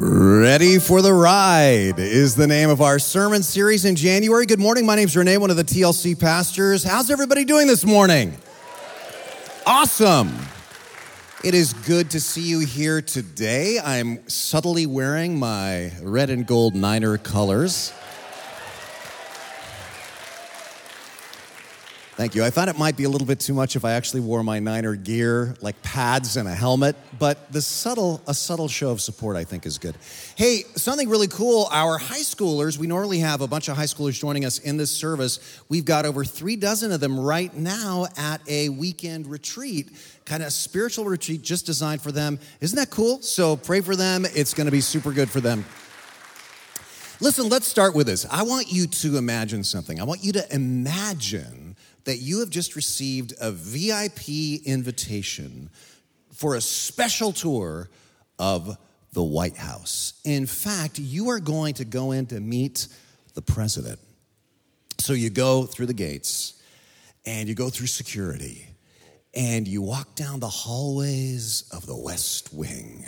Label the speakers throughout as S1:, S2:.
S1: Ready for the Ride is the name of our sermon series in January. Good morning. My name is Renee, one of the TLC pastors. How's everybody doing this morning? Awesome. It is good to see you here today. I'm subtly wearing my red and gold Niner colors. Thank you. I thought it might be a little bit too much if I actually wore my Niner gear, like pads and a helmet, but the subtle, a subtle show of support I think is good. Hey, something really cool. Our high schoolers, we normally have a bunch of high schoolers joining us in this service. We've got over three dozen of them right now at a weekend retreat, kind of spiritual retreat just designed for them. Isn't that cool? So pray for them. It's going to be super good for them. Listen, let's start with this. I want you to imagine something. I want you to imagine that you have just received a VIP invitation for a special tour of the White House. In fact, you are going to go in to meet the president. So you go through the gates and you go through security and you walk down the hallways of the West Wing.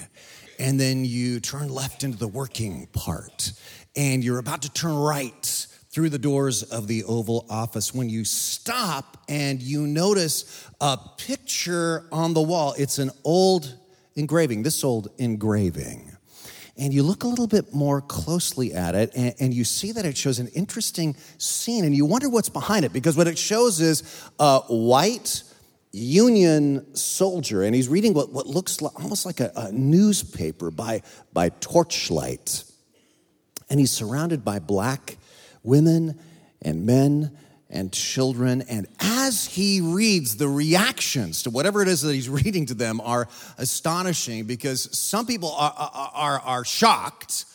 S1: And then you turn left into the working part and you're about to turn right through the doors of the Oval Office when you stop and you notice a picture on the wall. It's an old engraving, this old engraving. And you look a little bit more closely at it, and, and, you see that it shows an interesting scene, and you wonder what's behind it because what it shows is a white Union soldier, and he's reading what, what looks like, almost like a, a newspaper by, by torchlight. And he's surrounded by black women and men and children. And as he reads, the reactions to whatever it is that he's reading to them are astonishing because some people are, are, are shocked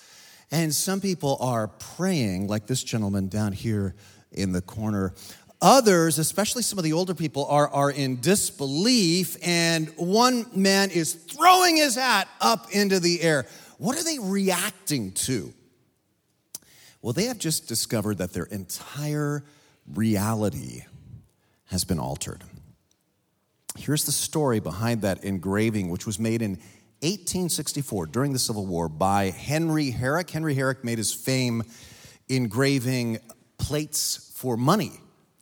S1: and some people are praying, like this gentleman down here in the corner. Others, especially some of the older people, are, are in disbelief, and one man is throwing his hat up into the air. What are they reacting to? Well, they have just discovered that their entire reality has been altered. Here's the story behind that engraving, which was made in 1864 during the Civil War by Henry Herrick. Henry Herrick made his fame engraving plates for money,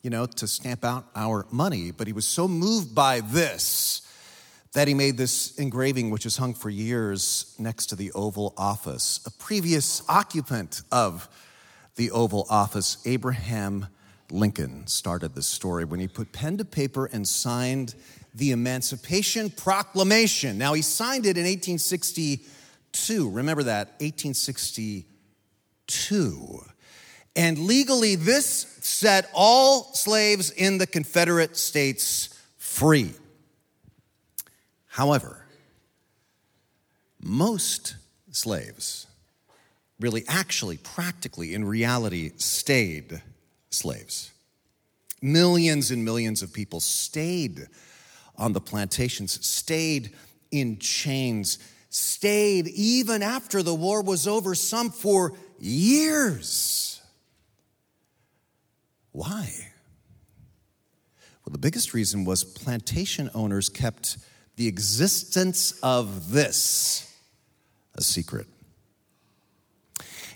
S1: you know, to stamp out our money. But he was so moved by this that he made this engraving, which has hung for years next to the Oval Office. A previous occupant of the Oval Office, Abraham Lincoln started this story when he put pen to paper and signed the Emancipation Proclamation. Now, he signed it in 1862. Remember that, 1862. And legally, this set all slaves in the Confederate States free. However, most slaves really, actually, practically, in reality, stayed slaves. Millions and millions of people stayed on the plantations, stayed in chains, stayed even after the war was over, some for years. Why? Well, the biggest reason was plantation owners kept the existence of this a secret.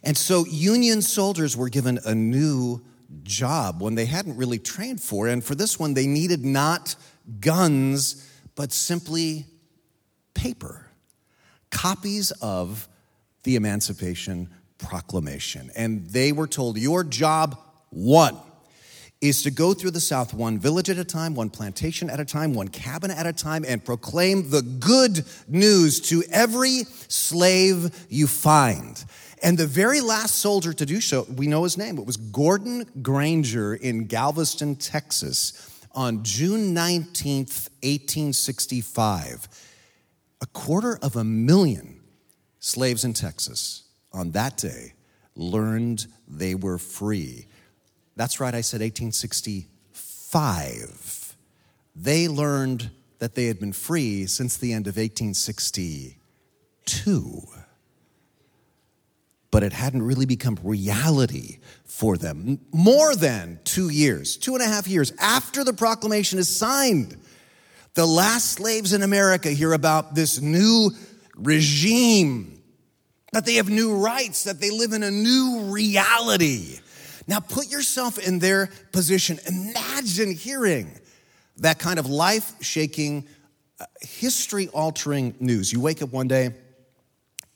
S1: And so Union soldiers were given a new job, one they hadn't really trained for. And for this one, they needed not guns, but simply paper, copies of the Emancipation Proclamation. And they were told, Your job, one, is to go through the South one village at a time, one plantation at a time, one cabin at a time, and proclaim the good news to every slave you find. And the very last soldier to do so, we know his name. It was Gordon Granger in Galveston, Texas on June 19th, 1865. A quarter of a million slaves in Texas on that day learned they were free. That's right, I said 1865. They learned that they had been free since the end of 1862 but it hadn't really become reality for them. More than two years, two and a half years after the proclamation is signed, the last slaves in America hear about this new regime that they have new rights, that they live in a new reality. Now put yourself in their position. Imagine hearing that kind of life shaking, uh, history altering news. You wake up one day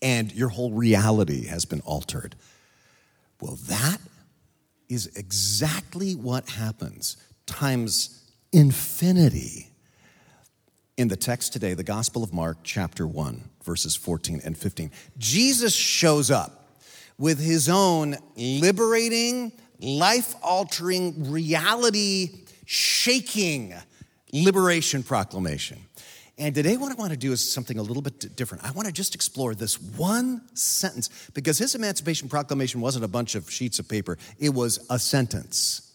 S1: and your whole reality has been altered. Well, that is exactly what happens times infinity in the text today, the Gospel of Mark, chapter 1, verses 14 and 15. Jesus shows up with his own liberating, life altering, reality shaking liberation proclamation. And today, what I want to do is something a little bit different. I want to just explore this one sentence because his Emancipation Proclamation wasn't a bunch of sheets of paper, it was a sentence.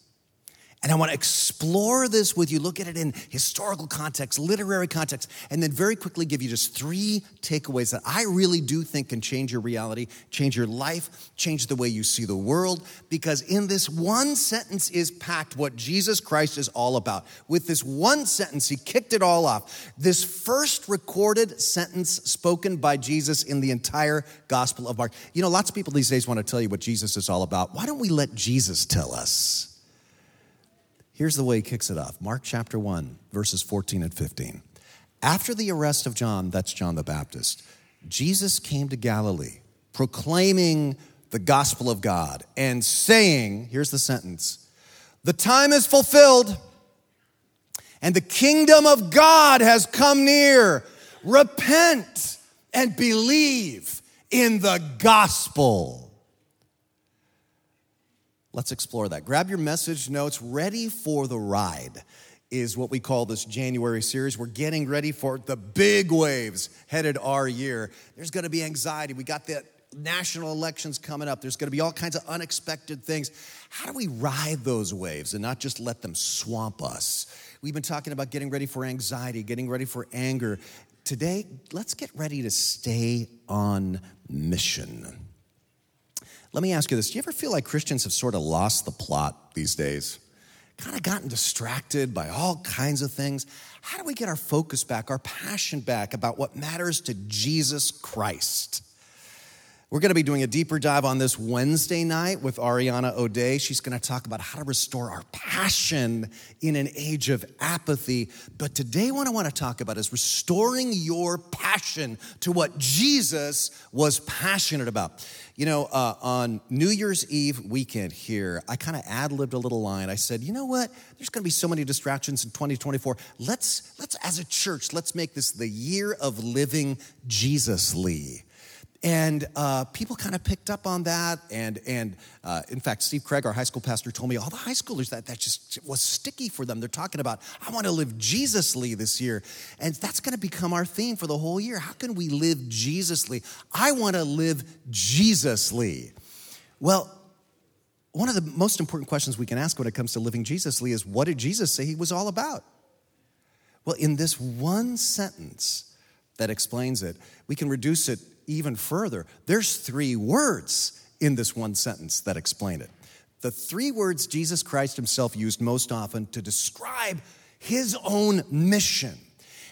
S1: And I want to explore this with you, look at it in historical context, literary context, and then very quickly give you just three takeaways that I really do think can change your reality, change your life, change the way you see the world. Because in this one sentence is packed what Jesus Christ is all about. With this one sentence, he kicked it all off. This first recorded sentence spoken by Jesus in the entire Gospel of Mark. You know, lots of people these days want to tell you what Jesus is all about. Why don't we let Jesus tell us? Here's the way he kicks it off Mark chapter 1, verses 14 and 15. After the arrest of John, that's John the Baptist, Jesus came to Galilee proclaiming the gospel of God and saying, here's the sentence, the time is fulfilled and the kingdom of God has come near. Repent and believe in the gospel. Let's explore that. Grab your message notes, ready for the ride is what we call this January series. We're getting ready for the big waves headed our year. There's to be anxiety. We got the national elections coming up. There's to be all kinds of unexpected things. How do we ride those waves and not just let them swamp us? We've been talking about getting ready for anxiety, getting ready for anger. Today, let's get ready to stay on mission. Let me ask you this Do you ever feel like Christians have sort of lost the plot these days? Kind of gotten distracted by all kinds of things. How do we get our focus back, our passion back about what matters to Jesus Christ? We're going to be doing a deeper dive on this Wednesday night with Ariana O'Day. She's going to talk about how to restore our passion in an age of apathy. But today, what I want to talk about is restoring your passion to what Jesus was passionate about. You know, uh, on New Year's Eve weekend here, I kind of ad libbed a little line. I said, you know what? There's going to be so many distractions in 2024. Let's, let's, as a church, let's make this the year of living Jesusly. And uh, people kind of picked up on that. And, and uh, in fact, Steve Craig, our high school pastor, told me all the high schoolers that that just was sticky for them. They're talking about, I want to live Jesusly this year. And that's going to become our theme for the whole year. How can we live Jesusly? I want to live Jesusly. Well, one of the most important questions we can ask when it comes to living Jesusly is what did Jesus say he was all about? Well, in this one sentence that explains it, we can reduce it even further. There's three words in this one sentence that explain it. The three words Jesus Christ himself used most often to describe his own mission.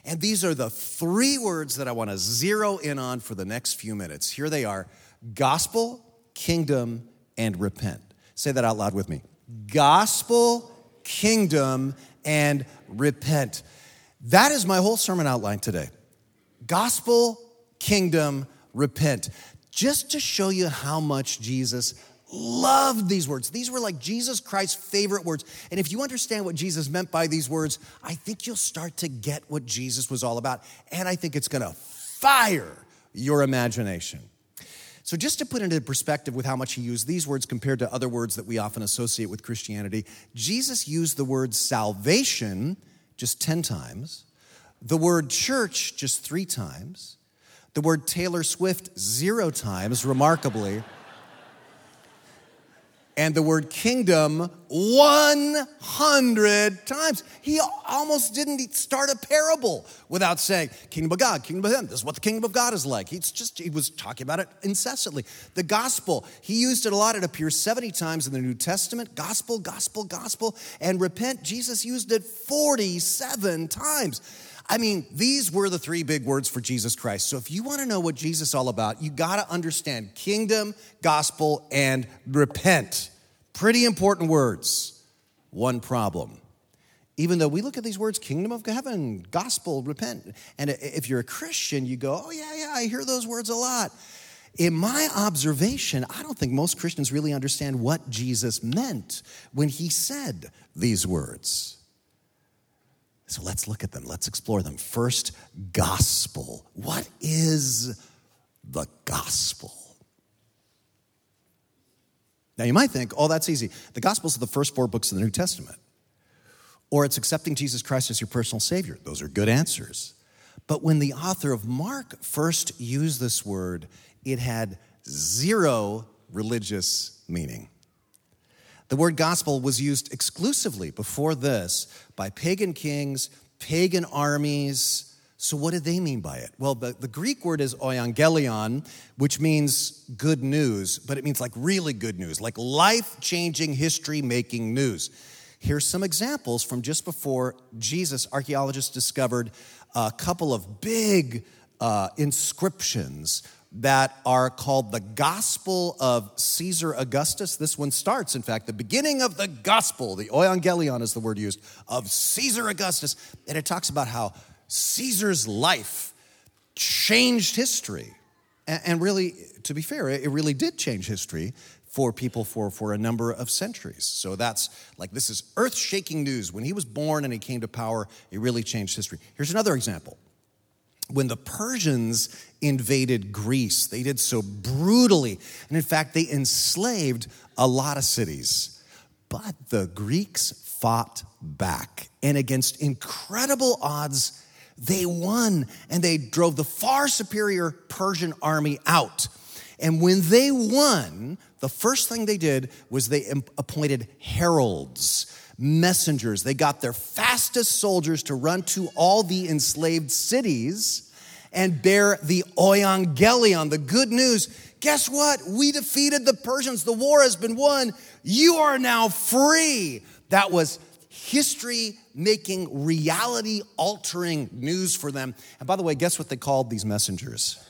S1: And these are the three words that I want to zero in on for the next few minutes. Here they are gospel, kingdom, and repent. Say that out loud with me gospel, kingdom, and repent. That is my whole sermon outline today. Gospel, kingdom, repent. Just to show you how much Jesus loved these words. These were like Jesus Christ's favorite words. And if you understand what Jesus meant by these words, I think you'll start to get what Jesus was all about. And I think it's gonna fire your imagination. So, just to put into perspective with how much he used these words compared to other words that we often associate with Christianity, Jesus used the word salvation just 10 times, the word church just three times, the word Taylor Swift zero times, remarkably. and the word kingdom 100 times. He almost didn't start a parable without saying, Kingdom of God, Kingdom of Him. This is what the kingdom of God is like. He's just, he was talking about it incessantly. The gospel, he used it a lot. It appears 70 times in the New Testament. Gospel, gospel, gospel. And repent, Jesus used it 47 times. I mean, these were the three big words for Jesus Christ. So if you want to know what Jesus is all about, you got to understand kingdom, gospel, and repent. Pretty important words. One problem. Even though we look at these words, kingdom of heaven, gospel, repent. And if you're a Christian, you go, oh, yeah, yeah, I hear those words a lot. In my observation, I don't think most Christians really understand what Jesus meant when he said these words. So let's look at them. Let's explore them. First, gospel. What is the gospel? Now, you might think, oh, that's easy. The Gospels are the first four books of the New Testament. Or it's accepting Jesus Christ as your personal Savior. Those are good answers. But when the author of Mark first used this word, it had zero religious meaning. The word gospel was used exclusively before this by pagan kings, pagan armies. So, what did they mean by it? Well, the, the Greek word is euangelion, which means good news, but it means like really good news, like life changing, history making news. Here's some examples from just before Jesus. Archaeologists discovered a couple of big uh, inscriptions that are called the Gospel of Caesar Augustus. This one starts, in fact, the beginning of the Gospel, the Euangelion is the word used, of Caesar Augustus. And it talks about how Caesar's life changed history. And really, to be fair, it really did change history for people for, for a number of centuries. So that's like, this is earth shaking news. When he was born and he came to power, it really changed history. Here's another example when the Persians invaded Greece, they did so brutally. And in fact, they enslaved a lot of cities. But the Greeks fought back. And against incredible odds, they won and they drove the far superior Persian army out. And when they won, the first thing they did was they appointed heralds messengers. They got their fastest soldiers to run to all the enslaved cities and bear the euangelion, the good news. Guess what? We defeated the Persians. The war has been won. You are now free. That was history making, reality altering news for them. And by the way, guess what they called these messengers?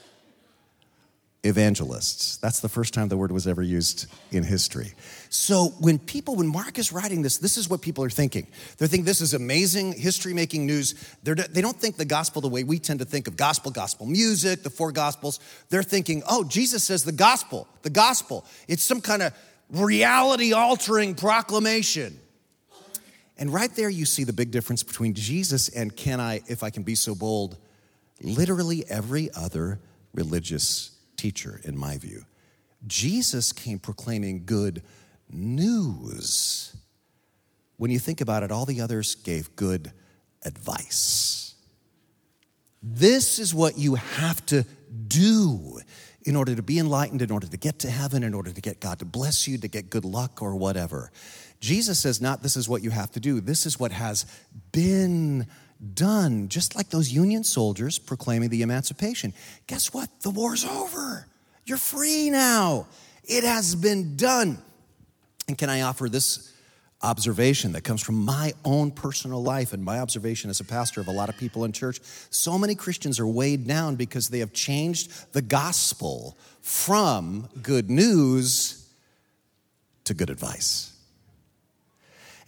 S1: Evangelists. That's the first time the word was ever used in history. So when people, when Mark is writing this, this is what people are thinking. They're thinking this is amazing history making news. They're, they don't think the gospel the way we tend to think of gospel, gospel music, the four gospels. They're thinking, oh, Jesus says the gospel, the gospel. It's some kind of reality altering proclamation. And right there, you see the big difference between Jesus and can I, if I can be so bold, literally every other religious teacher, in my view. Jesus came proclaiming good news. When you think about it, all the others gave good advice. This is what you have to do in order to be enlightened, in order to get to heaven, in order to get God to bless you, to get good luck or whatever. Jesus says, not this is what you have to do, this is what has been done, just like those Union soldiers proclaiming the emancipation. Guess what? The war's over. You're free now. It has been done. And can I offer this observation that comes from my own personal life and my observation as a pastor of a lot of people in church? So many Christians are weighed down because they have changed the gospel from good news to good advice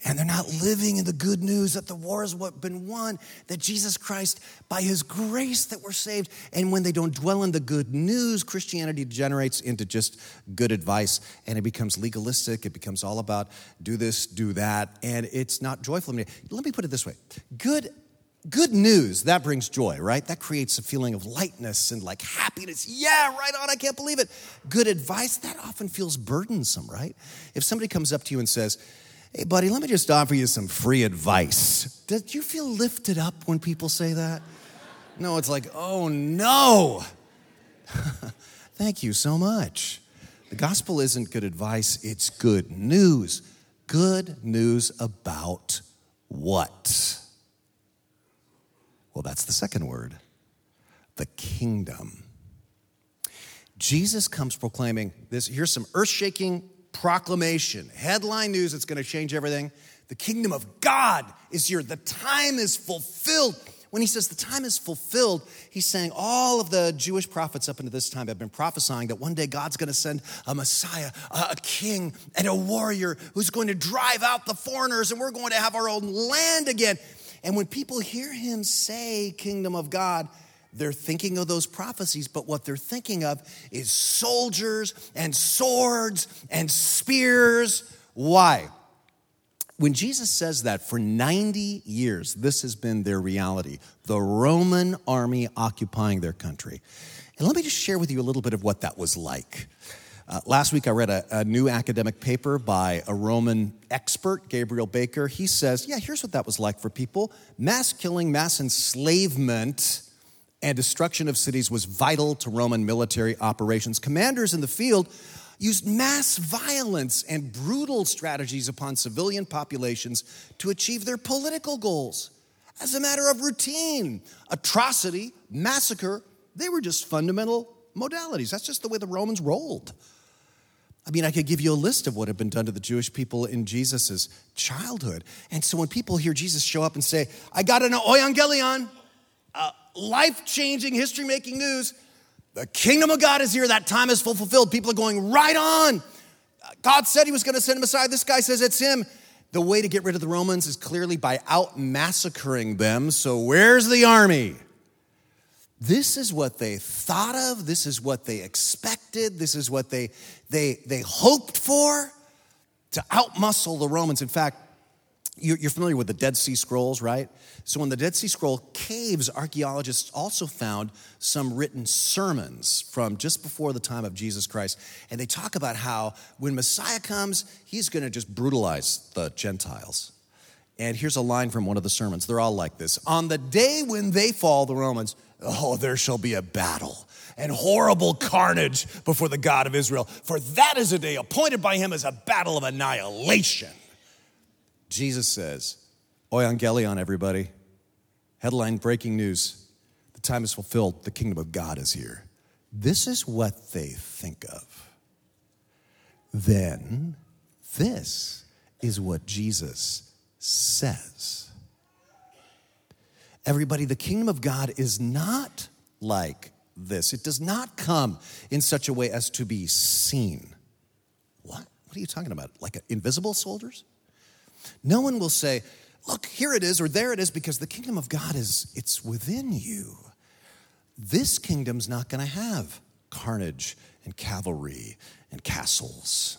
S1: and they're not living in the good news that the war has been won, that Jesus Christ, by his grace, that we're saved. And when they don't dwell in the good news, Christianity degenerates into just good advice and it becomes legalistic. It becomes all about do this, do that, and it's not joyful. Let me put it this way good good news that brings joy right that creates a feeling of lightness and like happiness yeah right on i can't believe it good advice that often feels burdensome right if somebody comes up to you and says Hey, buddy, let me just offer you some free advice. Did you feel lifted up when people say that? No, it's like, oh no. Thank you so much. The gospel isn't good advice, it's good news. Good news about what? Well, that's the second word the kingdom. Jesus comes proclaiming this. Here's some earth shaking proclamation, headline news that's going to change everything. The kingdom of God is here. The time is fulfilled. when he says the time is fulfilled, he's saying all of the Jewish prophets up until this time have been prophesying that one day God's going to send a Messiah, a king, and a warrior who's going to drive out the foreigners, and we're going to have our own land again. And when people hear him say, Kingdom of God, they're thinking of those prophecies, but what they're thinking of is soldiers and swords and spears. Why? When Jesus says that for 90 years, this has been their reality the Roman army occupying their country. And let me just share with you a little bit of what that was like. Uh, last week, I read a, a, new academic paper by a Roman expert, Gabriel Baker. He says, Yeah, here's what that was like for people mass killing, mass enslavement, and destruction of cities was vital to Roman military operations. Commanders in the field used mass violence and brutal strategies upon civilian populations to achieve their political goals. As a matter of routine, atrocity, massacre, they were just fundamental modalities. That's just the way the Romans rolled. I mean, I could give you a list of what had been done to the Jewish people in Jesus' childhood. And so when people hear Jesus show up and say, I got an euangelion, uh, life changing, history making news, the kingdom of God is here. That time is full fulfilled. People are going right on. God said he was going to send a Messiah. This guy says it's him. The way to get rid of the Romans is clearly by out massacring them. So, where's the army? This is what they thought of. This is what they expected. This is what they, they, they hoped for to outmuscle the Romans. In fact, you're familiar with the Dead Sea Scrolls, right? So, in the Dead Sea Scroll caves, archaeologists also found some written sermons from just before the time of Jesus Christ. And they talk about how when Messiah comes, he's going to just brutalize the Gentiles. And here's a line from one of the sermons. They're all like this On the day when they fall, the Romans, oh, there shall be a battle and horrible carnage before the God of Israel, for that is a day appointed by him as a battle of annihilation. Jesus says, Euangelion, everybody. Headline breaking news. The time is fulfilled. The kingdom of God is here. This is what they think of. Then, this is what Jesus says. Everybody, the kingdom of God is not like this. It does not come in such a way as to be seen. What? What are you talking about? Like invisible soldiers? No one will say, look, here it is or there it is because the kingdom of God is it's within you. This kingdom's not going to have carnage and cavalry and castles.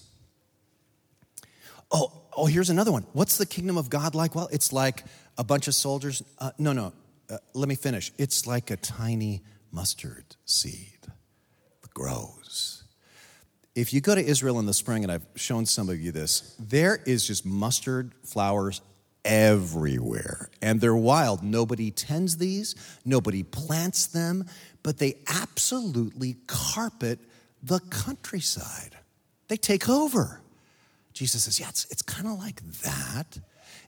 S1: Oh, oh, here's another one. What's the kingdom of God like? Well, it's like a bunch of soldiers. Uh, no, no, uh, let me finish. It's like a tiny mustard seed that grows if you go to Israel in the spring, and I've shown some of you this, there is just mustard flowers everywhere. And they're wild. Nobody tends these, nobody plants them, but they absolutely carpet the countryside. They take over. Jesus says, Yeah, it's, it's kind of like that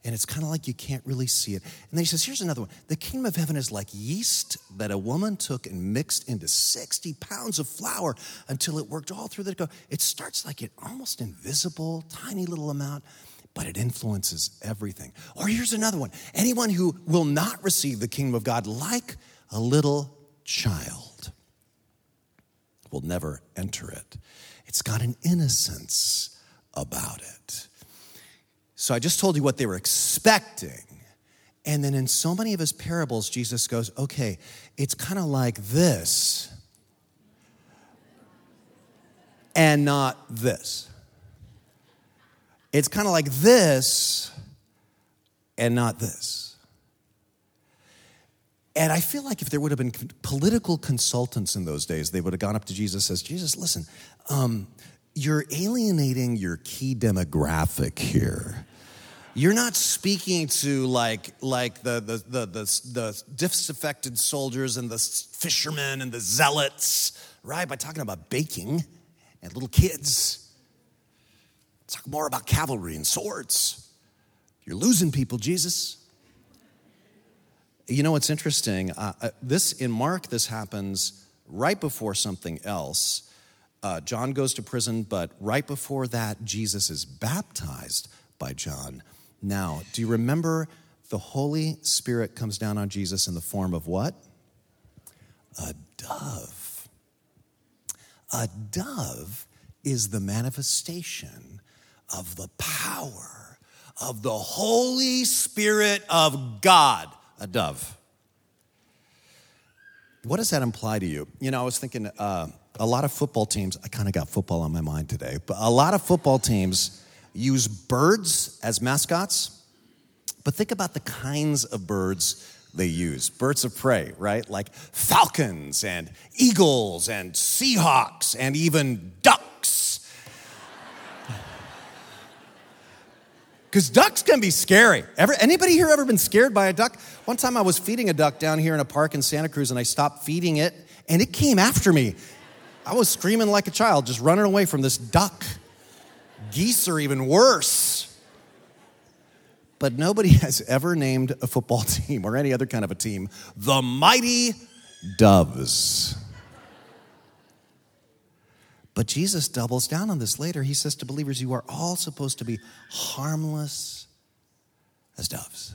S1: and it's kind of like you can't really see it. And then he says, Here's another one. The kingdom of heaven is like yeast that a woman took and mixed into 60 pounds of flour until it worked all through the dough. It starts like an almost invisible, tiny little amount, but it influences everything. Or here's another one anyone who will not receive the kingdom of God like a little child will never enter it. It's got an innocence about it. So I just told you what they were expecting. And then in so many of his parables, Jesus goes, okay, it's kind of like this and not this. It's kind of like this and not this. And I feel like if there would have been political consultants in those days, they would have gone up to Jesus and says, Jesus, listen, um, you're alienating your key demographic here you're not speaking to like like the the the the, the disaffected soldiers and the fishermen and the zealots, right? By talking about baking and little kids. Talk more about cavalry and swords. You're losing people, Jesus. You know what's interesting? Uh, uh, this in Mark, this happens right before something else. Uh, John goes to prison, but right before that, Jesus is baptized by John. Now, do you remember the Holy Spirit comes down on Jesus in the form of what? A dove. A dove is the manifestation of the power of the Holy Spirit of God. A dove. What does that imply to you? You know, I was thinking uh, a lot of football teams, I kind of got football on my mind today, but a lot of football teams use birds as mascots. But think about the kinds of birds they use birds of prey, right? Like falcons and eagles and seahawks and even ducks. Because ducks can be scary. Ever, anybody here ever been scared by a duck? One time I was feeding a duck down here in a park in Santa Cruz and I stopped feeding it and it came after me. I was screaming like a child, just running away from this duck. Geese are even worse. But nobody has ever named a football team or any other kind of a team the Mighty Doves. But Jesus doubles down on this later. He says to believers, You are all supposed to be harmless as doves.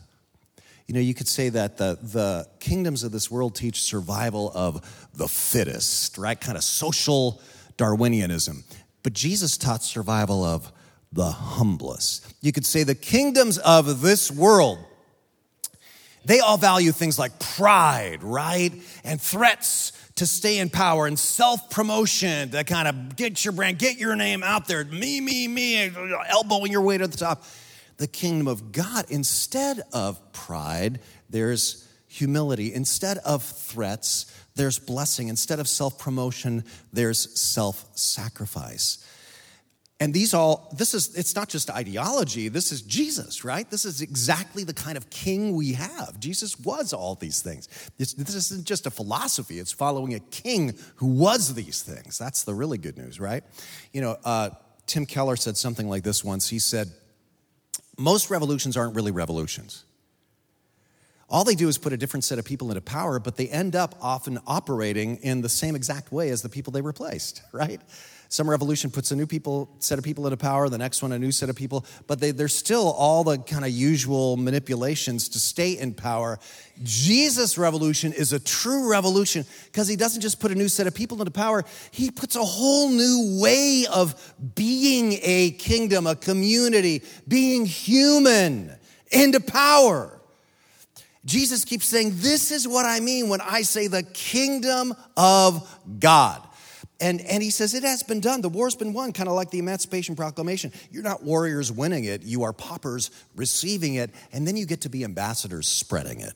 S1: You know, you could say that the, the kingdoms of this world teach survival of the fittest, right? Kind of social Darwinianism. But Jesus taught survival of the humblest. You could say the kingdoms of this world, they all value things like pride, right? And threats to stay in power and self promotion to kind of get your brand, get your name out there. Me, me, me, elbowing your way to the top. The kingdom of God, instead of pride, there's humility. Instead of threats, there's blessing. Instead of self promotion, there's self sacrifice. And these all, this is, it's not just ideology, this is Jesus, right? This is exactly the kind of king we have. Jesus was all these things. This, this isn't just a philosophy, it's following a king who was these things. That's the really good news, right? You know, uh, Tim Keller said something like this once. He said, Most revolutions aren't really revolutions. All they do is put a different set of people into power, but they end up often operating in the same exact way as the people they replaced, right? Some revolution puts a new people, set of people into power, the next one a new set of people, but they, there's still all the kind of usual manipulations to stay in power. Jesus' revolution is a true revolution because he doesn't just put a new set of people into power, he puts a whole new way of being a kingdom, a community, being human into power. Jesus keeps saying, This is what I mean when I say the kingdom of God. And, and he says, It has been done. The war's been won, kind of like the Emancipation Proclamation. You're not warriors winning it, you are paupers receiving it, and then you get to be ambassadors spreading it.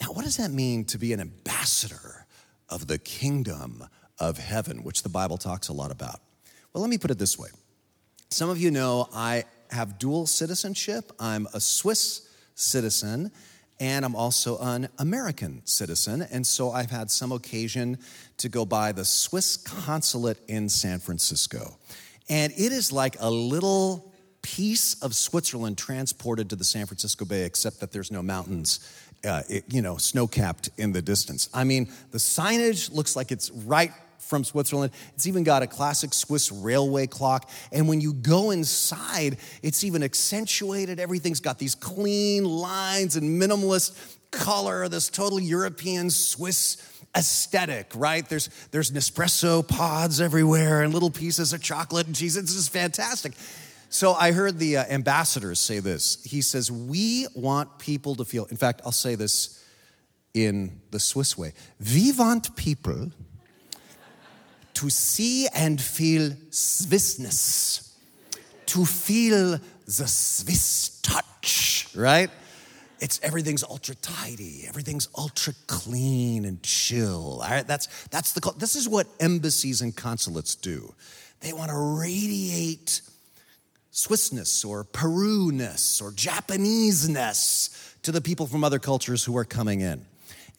S1: Now, what does that mean to be an ambassador of the kingdom of heaven, which the Bible talks a lot about? Well, let me put it this way. Some of you know I have dual citizenship, I'm a Swiss citizen and I'm also an American citizen. And so I've had some occasion to go by the Swiss consulate in San Francisco. And it is like a little piece of Switzerland transported to the San Francisco Bay, except that there's no mountains, uh, it, you know, snow capped in the distance. I mean, the signage looks like it's right from Switzerland. It's even got a classic Swiss railway clock. And when you go inside, it's even accentuated. Everything's got these clean lines and minimalist color, this total European Swiss aesthetic, right? There's, there's Nespresso pods everywhere and little pieces of chocolate and cheese. It's just fantastic. So I heard the uh, say this. He says, We want people to feel, in fact, I'll say this in the Swiss way. We want people to see and feel Swissness, to feel the Swiss touch, right? It's everything's ultra tidy, everything's ultra clean and chill. All right, that's that's the this is what embassies and consulates do. They want to radiate Swissness or Peru-ness or Japanese-ness to the people from other cultures who are coming in.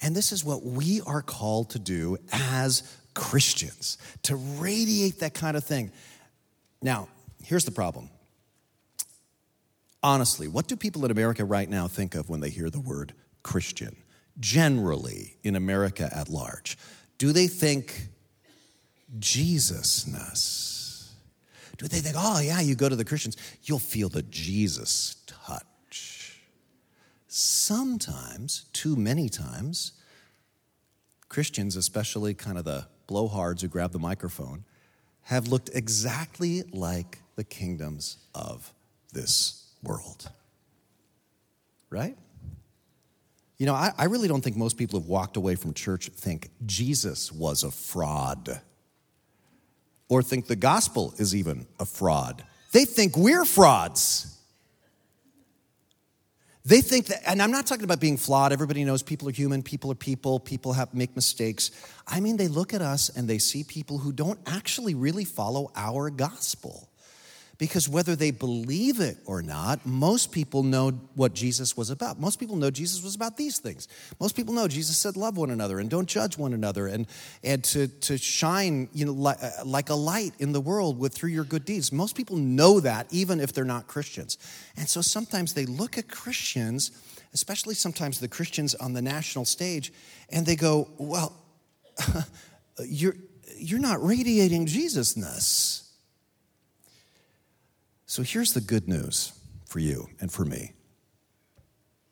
S1: And this is what we are called to do as Christians, to radiate that kind of thing. Now, here's the problem. Honestly, what do people in America right now think of when they hear the word Christian? Generally, in America at large, do they think Jesusness? Do they think, oh, yeah, you go to the Christians, you'll feel the Jesus touch? sometimes, too many times, Christians, especially kind of the blowhards who grab the microphone, have looked exactly like the kingdoms of this world. Right? You know, I, I, really don't think most people who've walked away from church think Jesus was a fraud or think the gospel is even a fraud. They think we're frauds. They think that, and I'm not talking about being flawed. Everybody knows people are human, people are people, people have make mistakes. I mean, they look at us and they see people who don't actually really follow our gospel. Because whether they believe it or not, most people know what Jesus was about. Most people know Jesus was about these things. Most people know Jesus said, Love one another and don't judge one another, and, and to, to shine you know, like, uh, like a light in the world with, through your good deeds. Most people know that, even if they're not Christians. And so sometimes they look at Christians, especially sometimes the Christians on the national stage, and they go, Well, you're, you're not radiating Jesusness. So here's the good news for you and for me.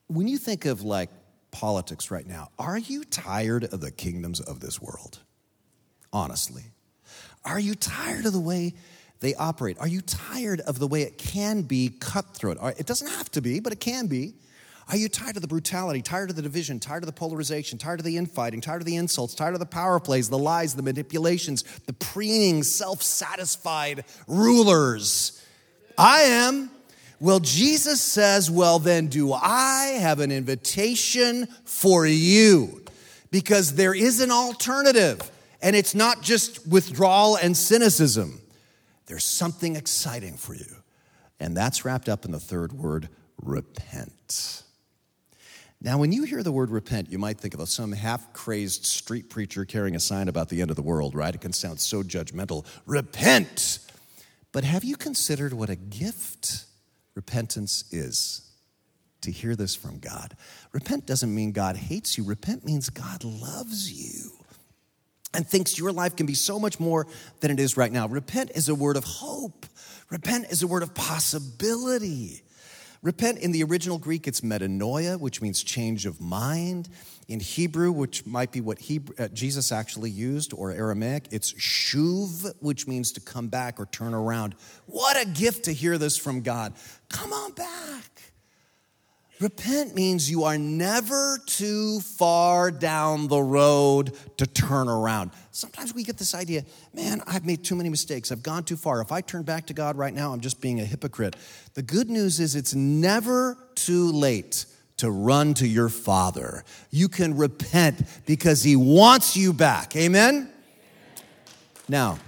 S1: When you think of like politics right now, are you tired of the kingdoms of this world? Honestly. Are you tired of the way they operate? Are you tired of the way it can be cutthroat? It doesn't have to be, but it can be. Are you tired of the brutality, tired of the division, tired of the polarization, tired of the infighting, tired of the insults, tired of the power plays, the lies, the manipulations, the preening, self satisfied rulers? I am. Well, Jesus says, Well, then, do I have an invitation for you? Because there is an alternative, and it's not just withdrawal and cynicism. There's something exciting for you, and that's wrapped up in the third word repent. Now, when you hear the word repent, you might think of some half crazed street preacher carrying a sign about the end of the world, right? It can sound so judgmental. Repent! But have you considered what a gift repentance is? To hear this from God. Repent doesn't mean God hates you, repent means God loves you and thinks your life can be so much more than it is right now. Repent is a word of hope, repent is a word of possibility. Repent in the original Greek, it's metanoia, which means change of mind. In Hebrew, which might be what Hebrew, uh, Jesus actually used, or Aramaic, it's shuv, which means to come back or turn around. What a gift to hear this from God. Come on back. Repent means you are never too far down the road to turn around. Sometimes we get this idea, man, I've made too many mistakes. I've gone too far. If I turn back to God right now, I'm just being a hypocrite. The good news is it's never too late to run to your Father. You can repent because He wants you back. Amen? Now,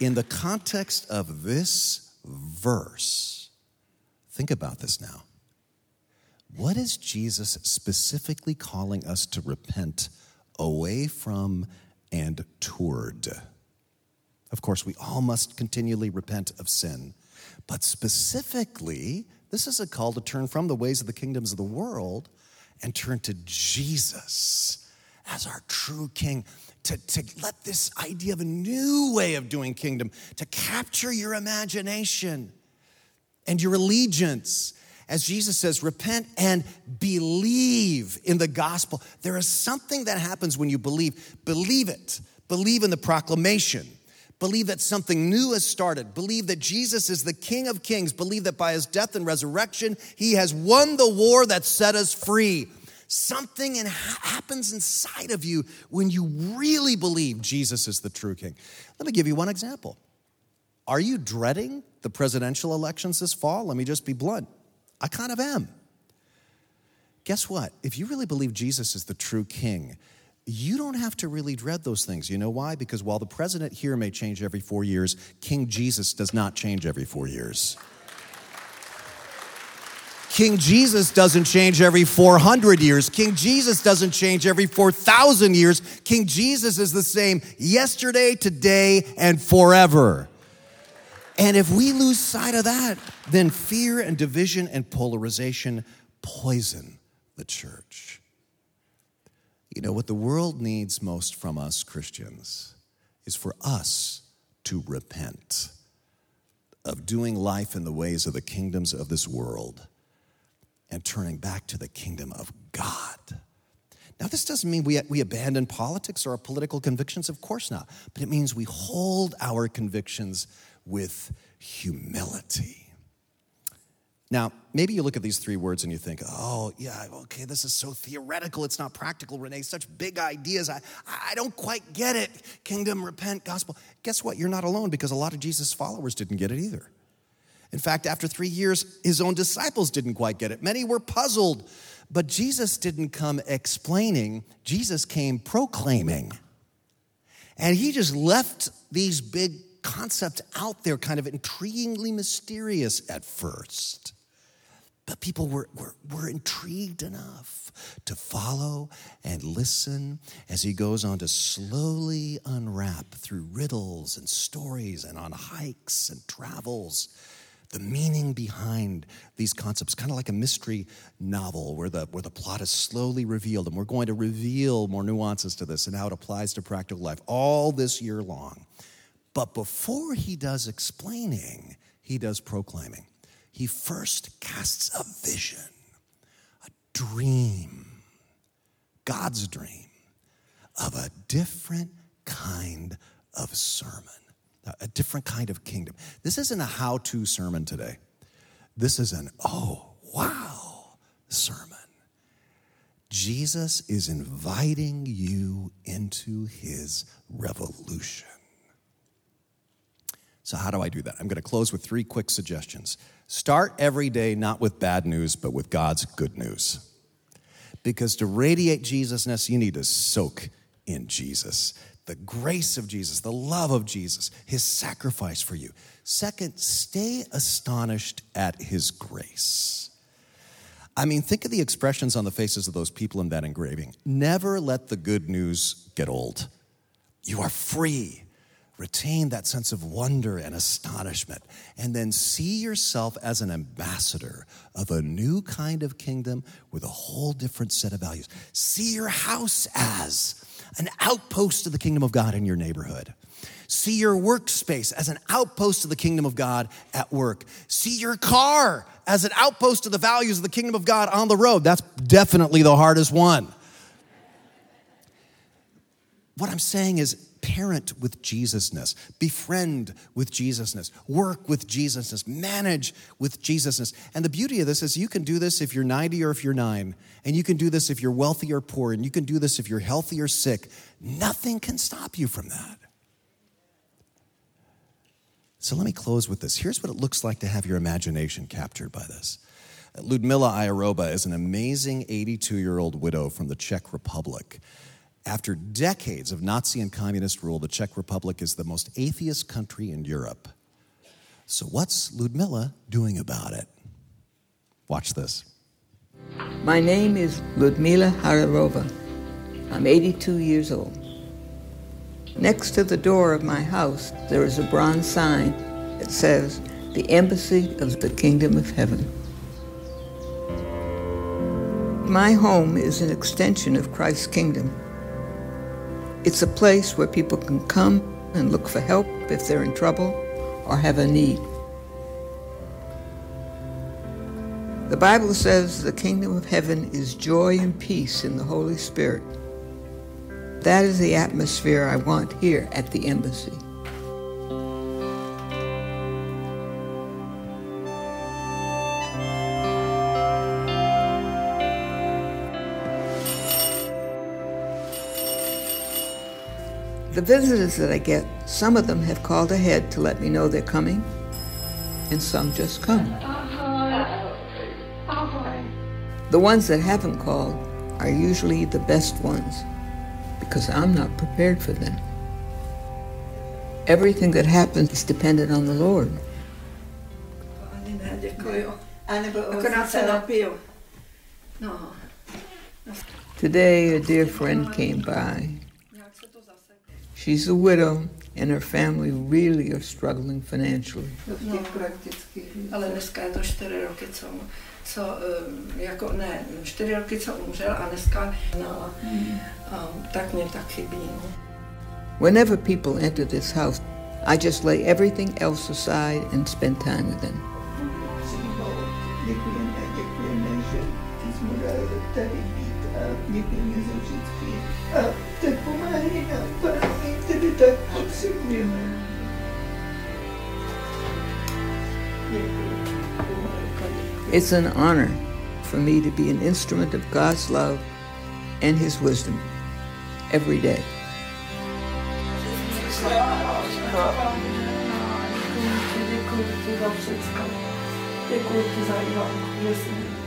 S1: in the context of this verse, think about this now. What is Jesus specifically calling us to repent away from and toward? Of course, we all must continually repent of sin, but specifically, this is a call to turn from the ways of the kingdoms of the world and turn to Jesus as our true king. To, to let this idea of a new way of doing kingdom to capture your imagination and your allegiance as Jesus says, repent and believe in the gospel. There is something that happens when you believe. Believe it. Believe in the proclamation. Believe that something new has started. Believe that Jesus is the King of Kings. Believe that by his death and resurrection, he has won the war that set us free. Something happens inside of you when you really believe Jesus is the true King. Let me give you one example. Are you dreading the presidential elections this fall? Let me just be blunt. I kind of am. Guess what? If you really believe Jesus is the true king, you don't have to really dread those things. You know why? Because while the president here may change every four years, King Jesus does not change every four years. King Jesus doesn't change every 400 years. King Jesus doesn't change every 4,000 years. King Jesus is the same yesterday, today, and forever. And if we lose sight of that, then fear and division and polarization poison the church. You know, what the world needs most from us Christians is for us to repent of doing life in the ways of the kingdoms of this world and turning back to the kingdom of God. Now, this doesn't mean we, we abandon politics or our political convictions, of course not, but it means we hold our convictions with humility. Now, maybe you look at these three words and you think, oh, yeah, okay, this is so theoretical. It's not practical, Renee. Such big ideas. I, I don't quite get it. Kingdom, repent, gospel. Guess what? You're not alone because a lot of Jesus' followers didn't get it either. In fact, after three years, his own disciples didn't quite get it. Many were puzzled, but Jesus didn't come explaining, Jesus came proclaiming. And he just left these big concepts out there, kind of intriguingly mysterious at first. But people were, were, were intrigued enough to follow and listen as he goes on to slowly unwrap through riddles and stories and on hikes and travels the meaning behind these concepts, kind of like a mystery novel where the, where the plot is slowly revealed. And we're going to reveal more nuances to this and how it applies to practical life all this year long. But before he does explaining, he does proclaiming. He first casts a vision, a dream, God's dream of a different kind of sermon a different kind of kingdom. This isn't a how to sermon today. This is an, oh, wow sermon. Jesus is inviting you into his revolution. So, how do I do that? I'm going to close with three quick suggestions. Start every day not with bad news, but with God's good news. Because to radiate Jesusness, you need to soak in Jesus the grace of Jesus, the love of Jesus, his sacrifice for you. Second, stay astonished at his grace. I mean, think of the expressions on the faces of those people in that engraving. Never let the good news get old. You are free. Retain that sense of wonder and astonishment, and then see yourself as an ambassador of a new kind of kingdom with a whole different set of values. See your house as an outpost of the kingdom of God in your neighborhood. See your workspace as an outpost of the kingdom of God at work. See your car as an outpost of the values of the kingdom of God on the road. That's definitely the hardest one. What I'm saying is, parent with Jesusness, befriend with Jesusness, work with Jesusness, manage with Jesusness. And the beauty of this is you can do this if you're 90 or if you're 9, and you can do this if you're wealthy or poor, and you can do this if you're healthy or sick. Nothing can stop you from that. So let me close with this. Here's what it looks like to have your imagination captured by this. Ludmila Iaroba is an amazing 82 year old widow from the Czech Republic. After decades of Nazi and communist rule, the Czech Republic is the most atheist country in Europe. So, what's Ludmila doing about it? Watch this.
S2: My name is Ludmila Hararova. I'm 82 years old. Next to the door of my house, there is a bronze sign that says, The Embassy of the Kingdom of Heaven. My home is an extension of Christ's kingdom. It's a place where people can come and look for help if they're in trouble or have a need. The Bible says the kingdom of heaven is joy and peace in the Holy Spirit. That is the atmosphere I want here at the embassy. The visitors that I get, some of them have called ahead to let me know they're coming, and some just come. The ones that haven't called are usually the best ones because I'm not prepared for them. Everything that happens is dependent on the Lord. Today, a dear friend came by. She's a widow and her family really are struggling financially. ale dneska je to čtyři roky, co, co jako ne, čtyři roky, co umřel a dneska no, tak mě tak chybí. No. Whenever people enter this house, I just lay everything else aside and spend time with them. It's an honor for me to be an instrument of God's love and His wisdom every day.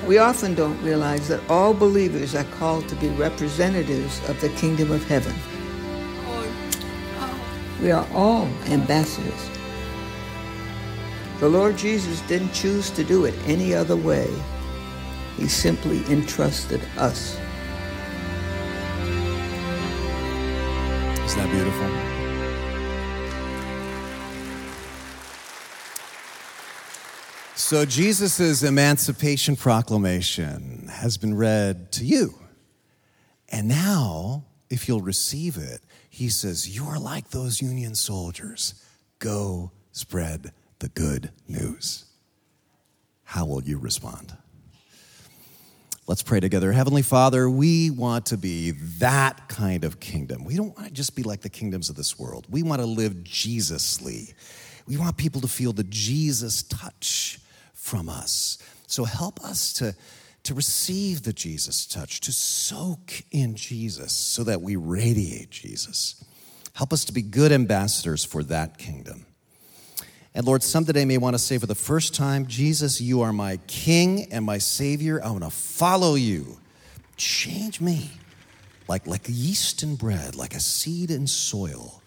S2: We often don't realize that all believers are called to be representatives of the kingdom of heaven. We are all ambassadors. The Lord Jesus didn't choose to do it any other way. He simply entrusted us.
S1: Isn't that beautiful? So, Jesus' Emancipation Proclamation has been read to you. And now, if you'll receive it, he says, You are like those Union soldiers. Go spread the good news. How will you respond? Let's pray together. Heavenly Father, we want to be that kind of kingdom. We don't want to just be like the kingdoms of this world. We want to live Jesusly. We want people to feel the Jesus touch from us. So help us to, to receive the Jesus touch, to soak in Jesus so that we radiate Jesus. Help us to be good ambassadors for that kingdom. And Lord, some today may want to say for the first time, Jesus, you are my King and my Savior. I want to follow you. Change me like, like yeast in bread, like a seed in soil.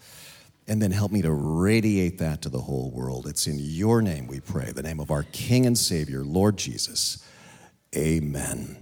S1: And then help me to radiate that to the whole world. It's in your name we pray, the name of our King and Savior, Lord Jesus. Amen.